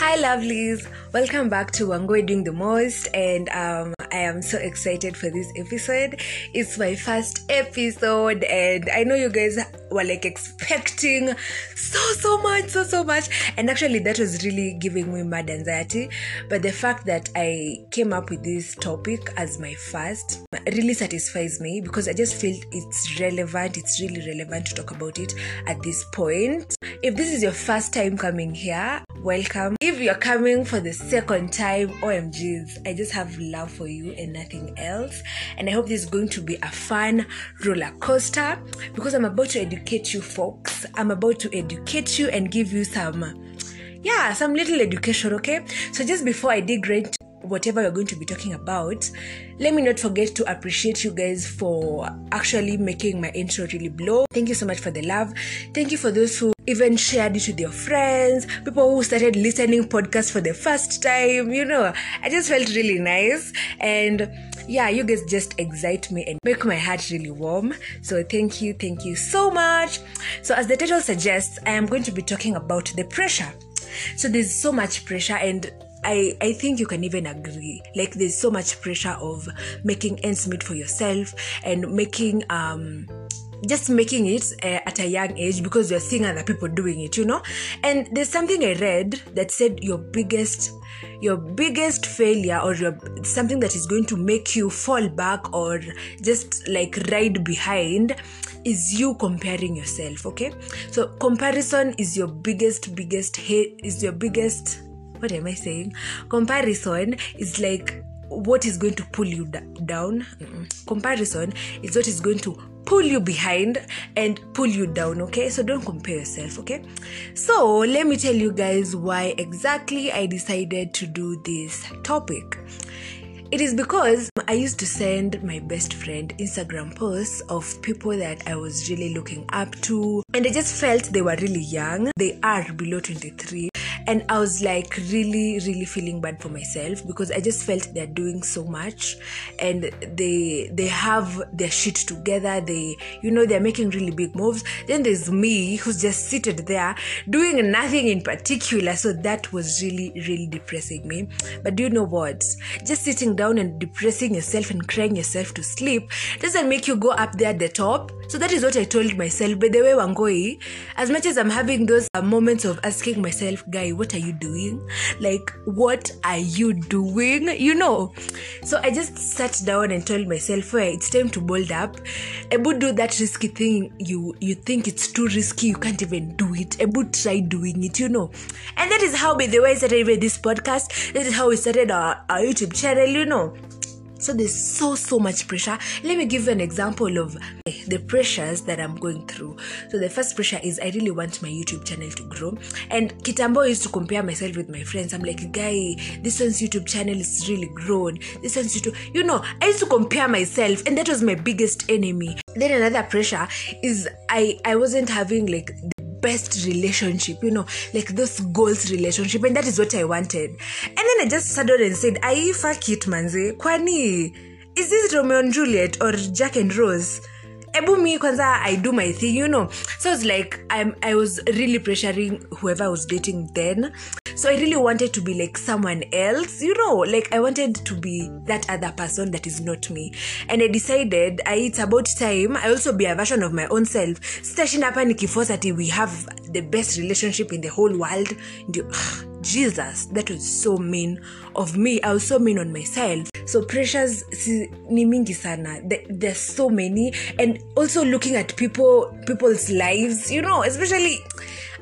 Hi, lovelies. Welcome back to Wangoi Doing the Most, and um, I am so excited for this episode. It's my first episode, and I know you guys were like expecting so, so much, so, so much. And actually, that was really giving me mad anxiety. But the fact that I came up with this topic as my first really satisfies me because I just feel it's relevant, it's really relevant to talk about it at this point. If this is your first time coming here, welcome. If you're coming for the second time, OMGs, I just have love for you and nothing else. And I hope this is going to be a fun roller coaster because I'm about to educate you, folks. I'm about to educate you and give you some, yeah, some little education, okay? So just before I dig right whatever we're going to be talking about, let me not forget to appreciate you guys for actually making my intro really blow. Thank you so much for the love. Thank you for those who even shared it with your friends, people who started listening podcasts for the first time. You know, I just felt really nice. And yeah, you guys just excite me and make my heart really warm. So thank you, thank you so much. So as the title suggests, I am going to be talking about the pressure. So there's so much pressure and I, I think you can even agree. Like there's so much pressure of making ends meet for yourself and making um just making it uh, at a young age because you're seeing other people doing it you know? And there's something i read that said your biggest your biggest failure or your something that is going to make you fall back or just like ride behind is you comparing yourself okay? So comparison is your biggest biggest hate is your biggest what am I saying? Comparison is like what is going to pull you da- down. Mm-mm. Comparison is what is going to pull you behind and pull you down, okay? So don't compare yourself, okay? So let me tell you guys why exactly I decided to do this topic. It is because I used to send my best friend Instagram posts of people that I was really looking up to, and I just felt they were really young. They are below 23 and i was like really really feeling bad for myself because i just felt they're doing so much and they they have their shit together. They you know they're making really big moves. Then there's me who's just seated there doing nothing in particular. So that was really really depressing me. But do you know what? Just sitting down and depressing yourself and crying yourself to sleep doesn't make you go up there at the top. So that is what i told myself. By the way wangoi as much as i'm having those uh, moments of asking myself guy what are you doing? Like what are you doing? You know. So i just sat down and told myself well it's time to bold up. Able do that risky thing you you think it's too risky you can't even do it. Able try doing it you know. And that is how by the way i started even this podcast. That is how we started our, our youtube channel you know so there's so so much pressure. Let me give you an example of the pressures that i'm going through. So the first pressure is i really want my youtube channel to grow. And kitambo used to compare myself with my friends. I'm like guy this one's youtube channel is really grown. This one's youtube you know i used to compare myself and that was my biggest enemy. Then another pressure is i i wasn't having like best relationship you know like those goals relationship and that is what i wanted. And then i just sat down and said i fuck it manze. Kwani? Is this romeo and juliet or jack and rose? Ebu me kwanza i do my thing you know. So it's like I'm, i was really pressuring whoever i was dating then so i really wanted to be like someone else you know like i wanted to be that other person that is not me. And i decided I, it's about time i also be a version of my own self. Sitashinda hapa nikiforce we have the best relationship in the whole world Ndio, jesus that was so mean of me i was so mean on myself. So pressures si, ni mingi sana. There- there's so many. And also looking at people people's lives you know especially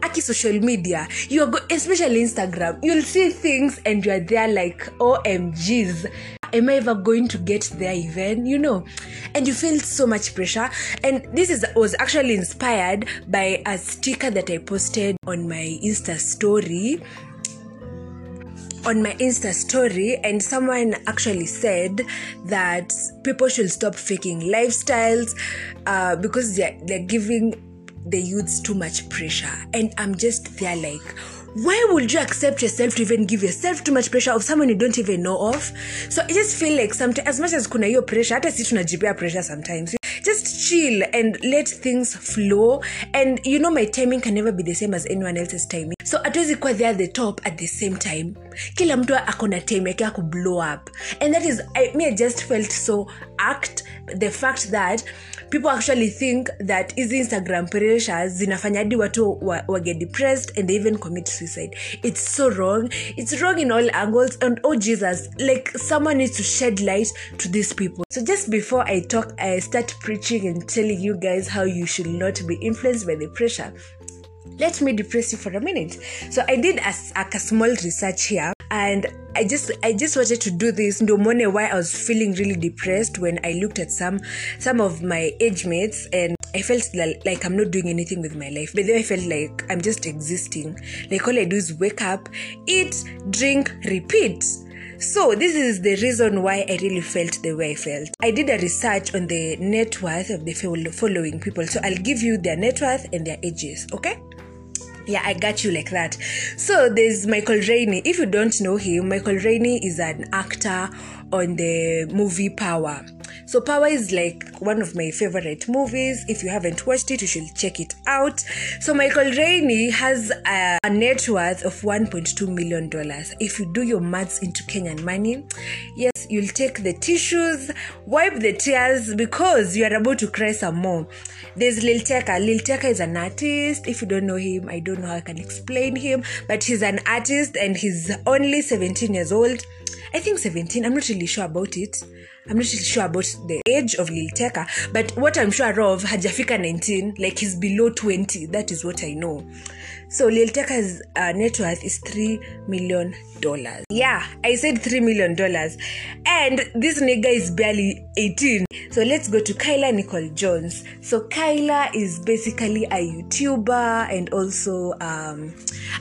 aki social media you go- especially instagram you'll see things and you're there like omgs am i ever going to get there even? You know. And you feel so much pressure. And this is was actually inspired by a sticker that i posted on my insta story. On my Insta story, and someone actually said that people should stop faking lifestyles uh, because they're, they're giving the youths too much pressure. And I'm just there like, why would you accept yourself to even give yourself too much pressure of someone you don't even know of? So I just feel like sometimes, as much as kuna hiyo pressure, hata si tunajipea pressure sometimes. Just chill and let things flow. And you know, my timing can never be the same as anyone else's timing. so hatuwezi kuwa there the top at the same time kila mtu akona time yake ya kublow up and that is I, me i just felt so act the fact that people actually think that hizi instagram pressures zinafanya hadi watu wa, wage depressed and they even commit suicide. It's so wrong. It's wrong in all angles and oh jesus like someone needs to shed light to these people. So just before i talk i start preaching and telling you guys how you should not be influenced by the pressure. Let me depress you for a minute. So i did a, a small research here and i just i just wanted to do this ndio mwone why i was feeling really depressed when i looked at some some of my age mates and i felt li- like i'm not doing anything with my life but then i felt like i'm just existing like all i do is wake up eat drink repeat so this is the reason why I really felt the way I felt. I did a research on the net worth of the following people. So I'll give you their net worth and their ages, okay? Yeah i got you like that. So there's michael rainey. If you don't know him michael rainey is an actor on the movie power so power is like one of my favorite movies. If you haven't watched it you should check it out. So michael rainey has a, a net worth of 1.2 million dollars. If you do your maths into kenyan money yes you'll take the tissues wipe the tears because you are about to cry some more. There's Lil Tecca Lil Tecca is an artist. If you don't know him i don't know how i can explain him but he's an artist and he's only 17 years old. I think 17 i'm not really sure about it i'm not sure about the age of lil teka but what i'm sure of hajafika 19 like he's below 20 that is what i know. So lil teka's uh, net worth is 3 million dollars. Yeah i said 3 million dollars. And this nigga is barely 18 so let's go to kyla nicole jones. So kyla is basically a youtuber and also um,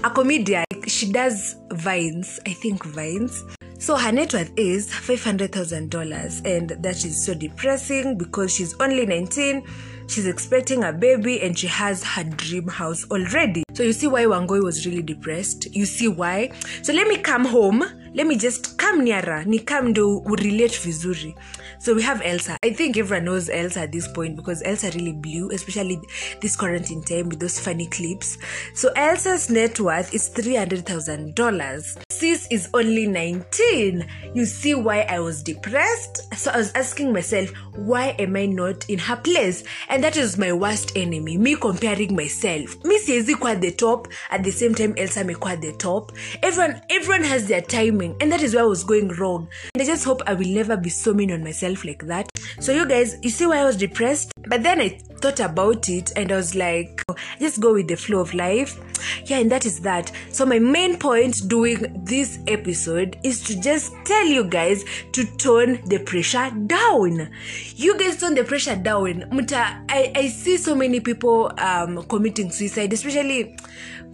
a comedian she does vines i think vines. So her net worth is $500,000 and that is so depressing because she's only 19 she's expecting a baby and she has her dream house already. So you see why wangoi was really depressed? You see why? So let me come home. Let me just come nearer. Ni come ndo urelate vizuri so we have elsa. I think everyone knows elsa at this point because elsa really blew especially this quarantine time with those funny clips. So elsa's net worth is $300000 sis is only 19 you see why i was depressed? So i was asking myself why am i not in her place? And that is my worst enemy me comparing myself. Me kwa at the top at the same time elsa amekuwa at the top. Everyone everyone has their timing and that is where i was going wrong. And i just hope i will never be so mean on myself like that. So you guys you see why i was depressed? But then i thought about it and i was like just go with the flow of life. Yeah and that is that. So my main point doing this episode is to just tell you guys to tone the pressure down. You guys tone the pressure down. Muta, I, I see so many people um, committing suicide especially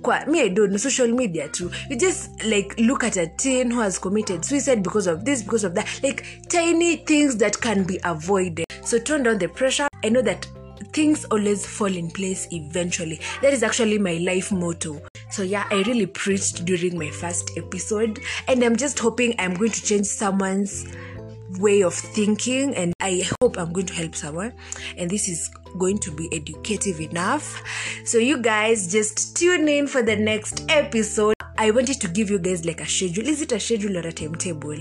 kwa me i don't know social media too. You just like look at a teen who has committed suicide because of this because of that. Like tiny things that can be avoided. So turn down the pressure. I know that things always fall in place eventually. That is actually my life motto. So yeah i really preached during my first episode and i'm just hoping i'm going to change someone's way of thinking and i hope i'm going to help someone. And this is going to be educative enough. So you guys just tune in for the next episode i wanted to give you guys like a schedule. Is it a schedule or a timetable?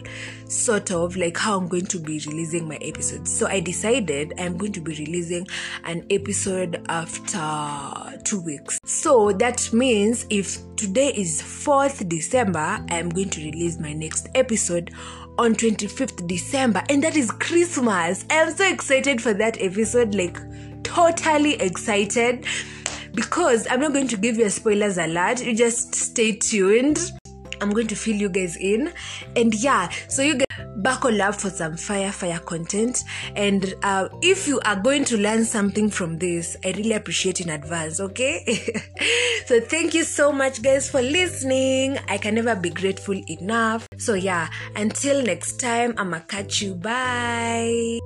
Sort of like how i'm going to be releasing my episodes. So i decided i'm going to be releasing an episode after two weeks. So that means if today is 4th december i'm going to release my next episode on 25th december. And that is christmas. I'm so excited for that episode like totally excited because i'm not going to give you a spoilers alert you just stay tuned. I'm going to fill you guys in. And yeah so you guys buckle up for some fire fire content. And uh, if you are going to learn something from this i really appreciate in advance okay? So thank you so much guys for listening. I can never be grateful enough. So yeah until next time i'ma catch you. Bye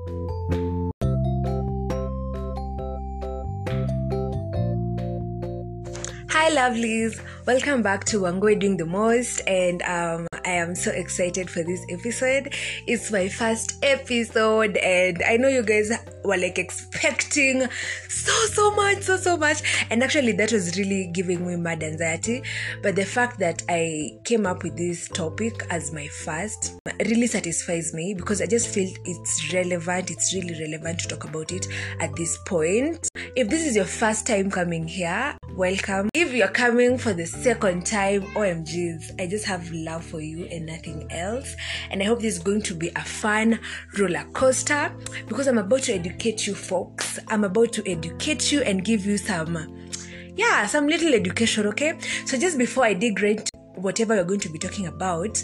Hi, lovelies. Welcome back to Wangoi Doing the Most, and um, I am so excited for this episode. It's my first episode, and I know you guys were like expecting so so much so so much. And actually that was really giving me mad anxiety. But the fact that i came up with this topic as my first really satisfies me because i just feel it's relevant it's really relevant to talk about it at this point. If this is your first time coming here welcome. If you're coming for the second time omgs i just have love for you and nothing else. And i hope this is going to be a fun roller coaster because i'm about to educate you folks. I'm about to educate you and give you some yeah some little education okay? So just before i dig right whatever we're going to be talking about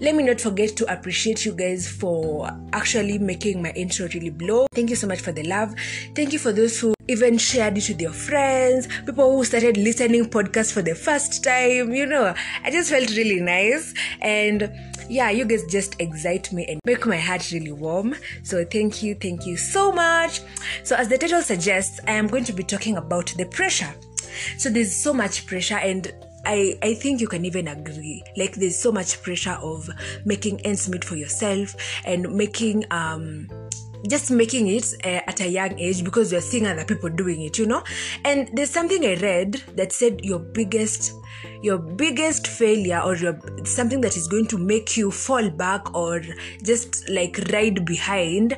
let me not forget to appreciate you guys for actually making my intro really blow. Thank you so much for the love. Thank you for those who even shared it with your friends people who started listening podcasts for the first time you know. I just felt really nice. And yeah you guys just excite me and make my heart really warm. So thank you thank you so much. So as the title suggests i am going to be talking about the pressure. So there's so much pressure and I, I think you can even agree. Like there's so much pressure of making ends meet for yourself and making um just making it uh, at a young age because you're seeing other people doing it you know? And there's something i read that said your biggest your biggest failure or your something that is going to make you fall back or just like ride behind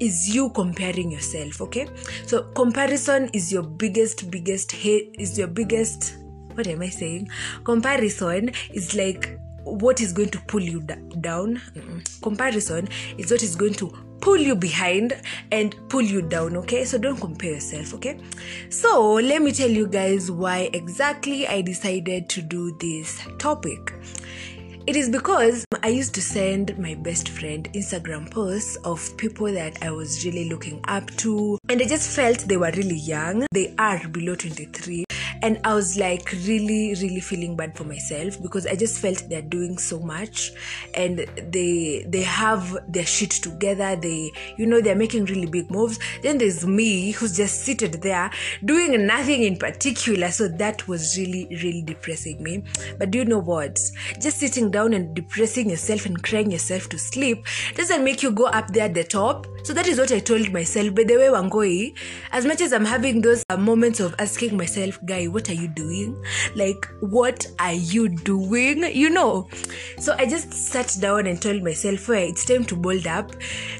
is you comparing yourself okay? So comparison is your biggest biggest hate is your biggest what am i saying? Comparison is like what is going to pull you da- down. Mm-mm. comparison is what is going to pull you behind and pull you down okay? So don't compare yourself okay? So let me tell you guys why exactly i decided to do this topic. It is because I used to send my best friend Instagram posts of people that I was really looking up to, and I just felt they were really young. They are below 23 and i was like really really feeling bad for myself because i just felt they're doing so much and they they have their shit together. They you know they're making really big moves. Then there's me who's just seated there doing nothing in particular. So that was really really depressing me. But do you know what? Just sitting down and depressing yourself and crying yourself to sleep doesn't make you go up there at the top. So that is what i told myself. By the way wangoi as much as i'm having those moments of asking myself guy what are you doing? Like what are you doing? You know? So i just sat down and told myself well it's time to bold up.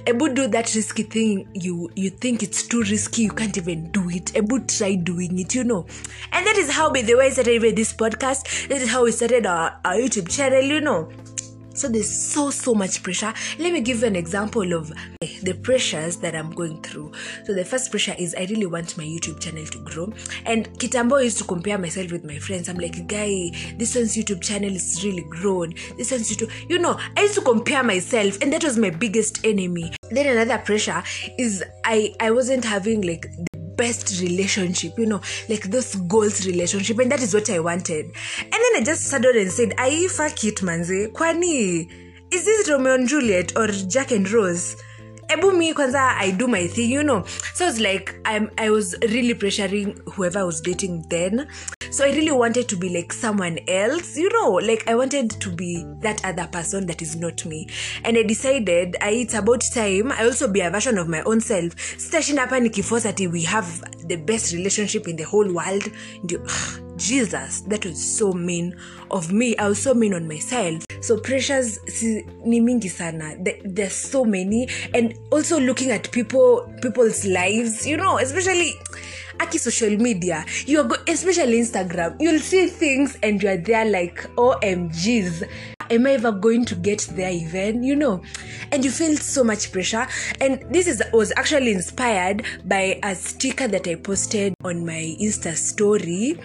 Ebu do that risky thing you you think it's too risky you can't even do it. Ebu try doing it you know? And that is how by the way i started with this podcast. That is how we started our, our youtube channel you know so there's so so much pressure. Let me give you an example of eh, the pressures that i'm going through. So the first pressure is i really want my youtube channel to grow. And kitambo used to compare myself with my friends. I'm like guy this one's youtube channel is really grown. This one's youtube you know i used to compare myself and that was my biggest enemy. Then another pressure is i i wasn't having like best relationship you know like those goals relationship and that is what i wanted. And then i just sat down and said i fuck it manze. Kwani? Is this romeo and juliet or jack and rose? Ebu me kwanza i do my thing you know. So it's like I'm, i was really pressuring whoever i was dating then so i really wanted to be like someone else. You know like i wanted to be that other person that is not me. And i decided I, it's about time i also be a version of my own self. Sitashinda hapa nikiforce we have the best relationship in the whole world. Ndio jesus that was so mean of me. I was so mean on myself. So pressures si, ni mingi sana. There- there's so many. And also looking at people people's lives you know especially aki social media you go- especially instagram you'll see things and you're there like omgs am i ever going to get there even? You know. And you feel so much pressure. And this is was actually inspired by a sticker that i posted on my insta story.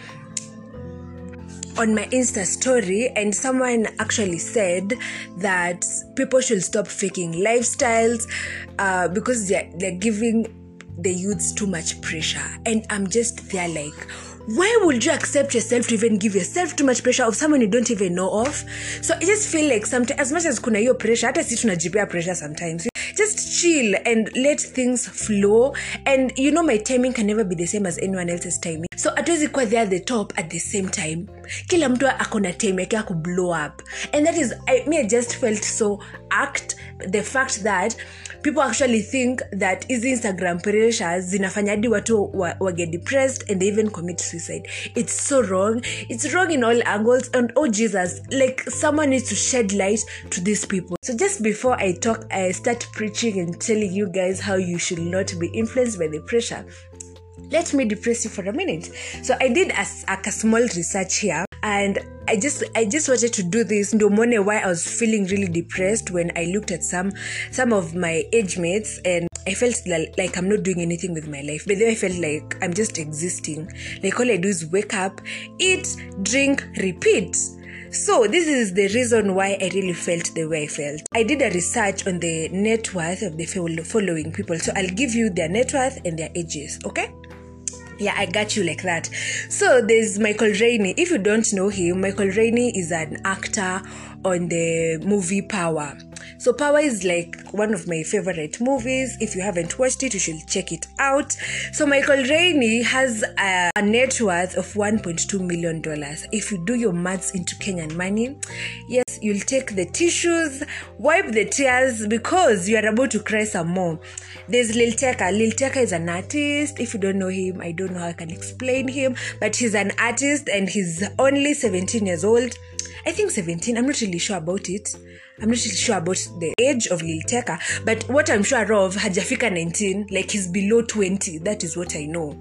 On my Insta story, and someone actually said that people should stop faking lifestyles uh, because they're, they're giving the youths too much pressure. And I'm just there like, why would you accept yourself to even give yourself too much pressure of someone you don't even know of? So I just feel like sometimes, as much as kuna hiyo pressure, hata si tunajipea pressure sometimes. Just chill and let things flow. And you know, my timing can never be the same as anyone else's timing. So hatuwezi kuwa there the top at the same time kila mtu akona time yake aku blow up and that is I, me i just felt so act the fact that people actually think that hizi instagram pressures zinafanya hadi watu wa, wage depressed and they even commit suicide. It's so wrong. It's wrong in all angles and oh jesus like someone needs to shed light to these people. So just before i talk i start preaching and telling you guys how you should not be influenced by the pressure. Let me depress you for a minute. So i did a, a, small research here and i just i just wanted to do this. No mwone why i was feeling really depressed when i looked at some some of my age mates and i felt like i'm not doing anything with my life. But then i felt like i'm just existing. Like all i do is wake up eat drink repeat. So this is the reason why i really felt the way i felt. I did a research on the net worth of the following people. So i'll give you their net worth and their ages okay yeah i got you like that. So there's michael rainey. If you don't know him michael rainey is an actor on the movie power so power is like one of my favorite movies. If you haven't watched it you should check it out. So michael rainey has a, a net worth of 1.2 million dollars. If you do your maths into kenyan money yes you'll take the tissues wipe the tears because you are about to cry some more. There's Lil Tecca Lil Tecca is an artist. If you don't know him i don't know how i can explain him but he's an artist and he's only 17 years old. I think 17. I'm not really sure about it. I'm not really sure about the age of Lil Tecca, but what I'm sure of, hajafika 19, like he's below 20. That is what I know.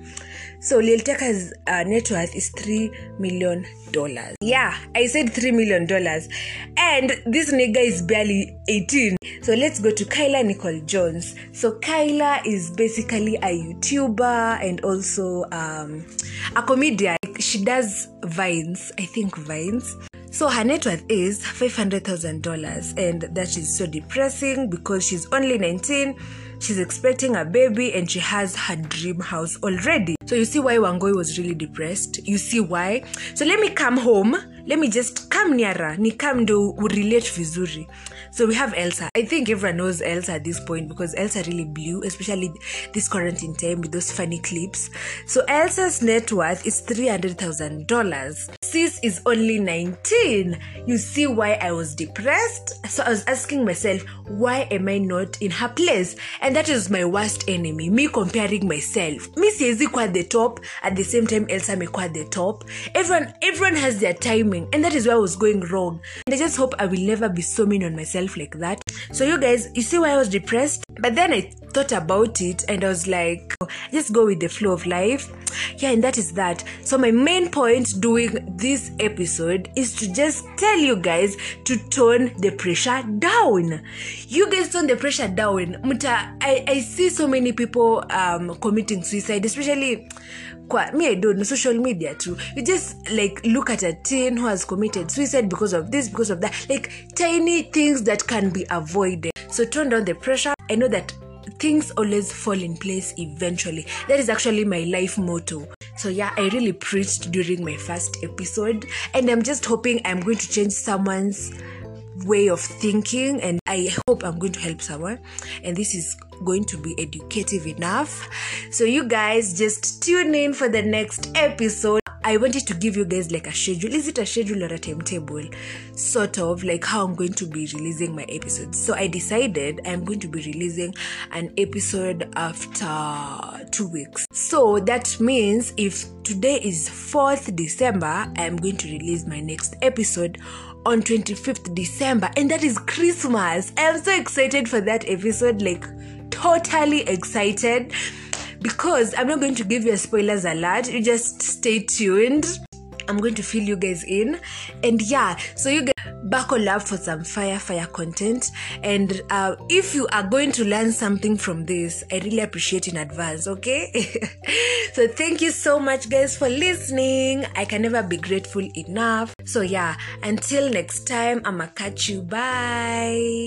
So Lil Tecca's uh, net worth is three million dollars. Yeah, I said three million dollars. And this nigga is barely 18. So let's go to Kyla Nicole Jones. So Kyla is basically a YouTuber and also um, a comedian. She does vines, I think vines. So her net worth is $500,000 and that is so depressing because she's only 19, she's expecting a baby and she has her dream house already. So you see why Wangoi was really depressed? You see why? So let me come home, let me just come ni come ndo relate vizuri. So we have Elsa. I think everyone knows Elsa at this point because Elsa really blew, especially this quarantine time with those funny clips. So Elsa's net worth is $300,000. Sis is only 19. You see why I was depressed? So I was asking myself, why am I not in her place? And that is my worst enemy, me comparing myself. Me siezi kwa the top, at the same time Elsa mekwa the top. Everyone, everyone has their timing and that is why I was going wrong. And I just hope I will never be so mean on myself like that. So you guys, you see why I was depressed? But then I thought about it and I was like, just go with the flow of life. Yeah, and that is that. So my main point doing this episode is to just tell you guys to tone the pressure down. You guys tone the pressure down. Muta, I, I see so many people um, committing suicide, especially kwa me i don't know social media too. You just like look at a teen who has committed suicide because of this because of that. Like tiny things that can be avoided. So turn down the pressure. I know that things always fall in place eventually. That is actually my life motto. So yeah i really preached during my first episode and i'm just hoping i'm going to change someone's way of thinking and i hope i'm going to help someone. And this is going to be educative enough. So you guys just tune in for the next episode I wanted to give you guys like a schedule. Is it a schedule or a timetable? Sort of like how I'm going to be releasing my episodes. So I decided I'm going to be releasing an episode after two weeks. So that means if today is 4th December, I'm going to release my next episode on 25th December, and that is Christmas. I am so excited for that episode, like totally excited because I'm not going to give you a spoilers alert. You just stay tuned. I'm going to fill you guys in. And yeah, so you guys buckle up for some fire, fire content. And uh, if you are going to learn something from this, I really appreciate in advance, okay? so thank you so much, guys, for listening. I can never be grateful enough. So yeah, until next time, I'ma catch you. Bye.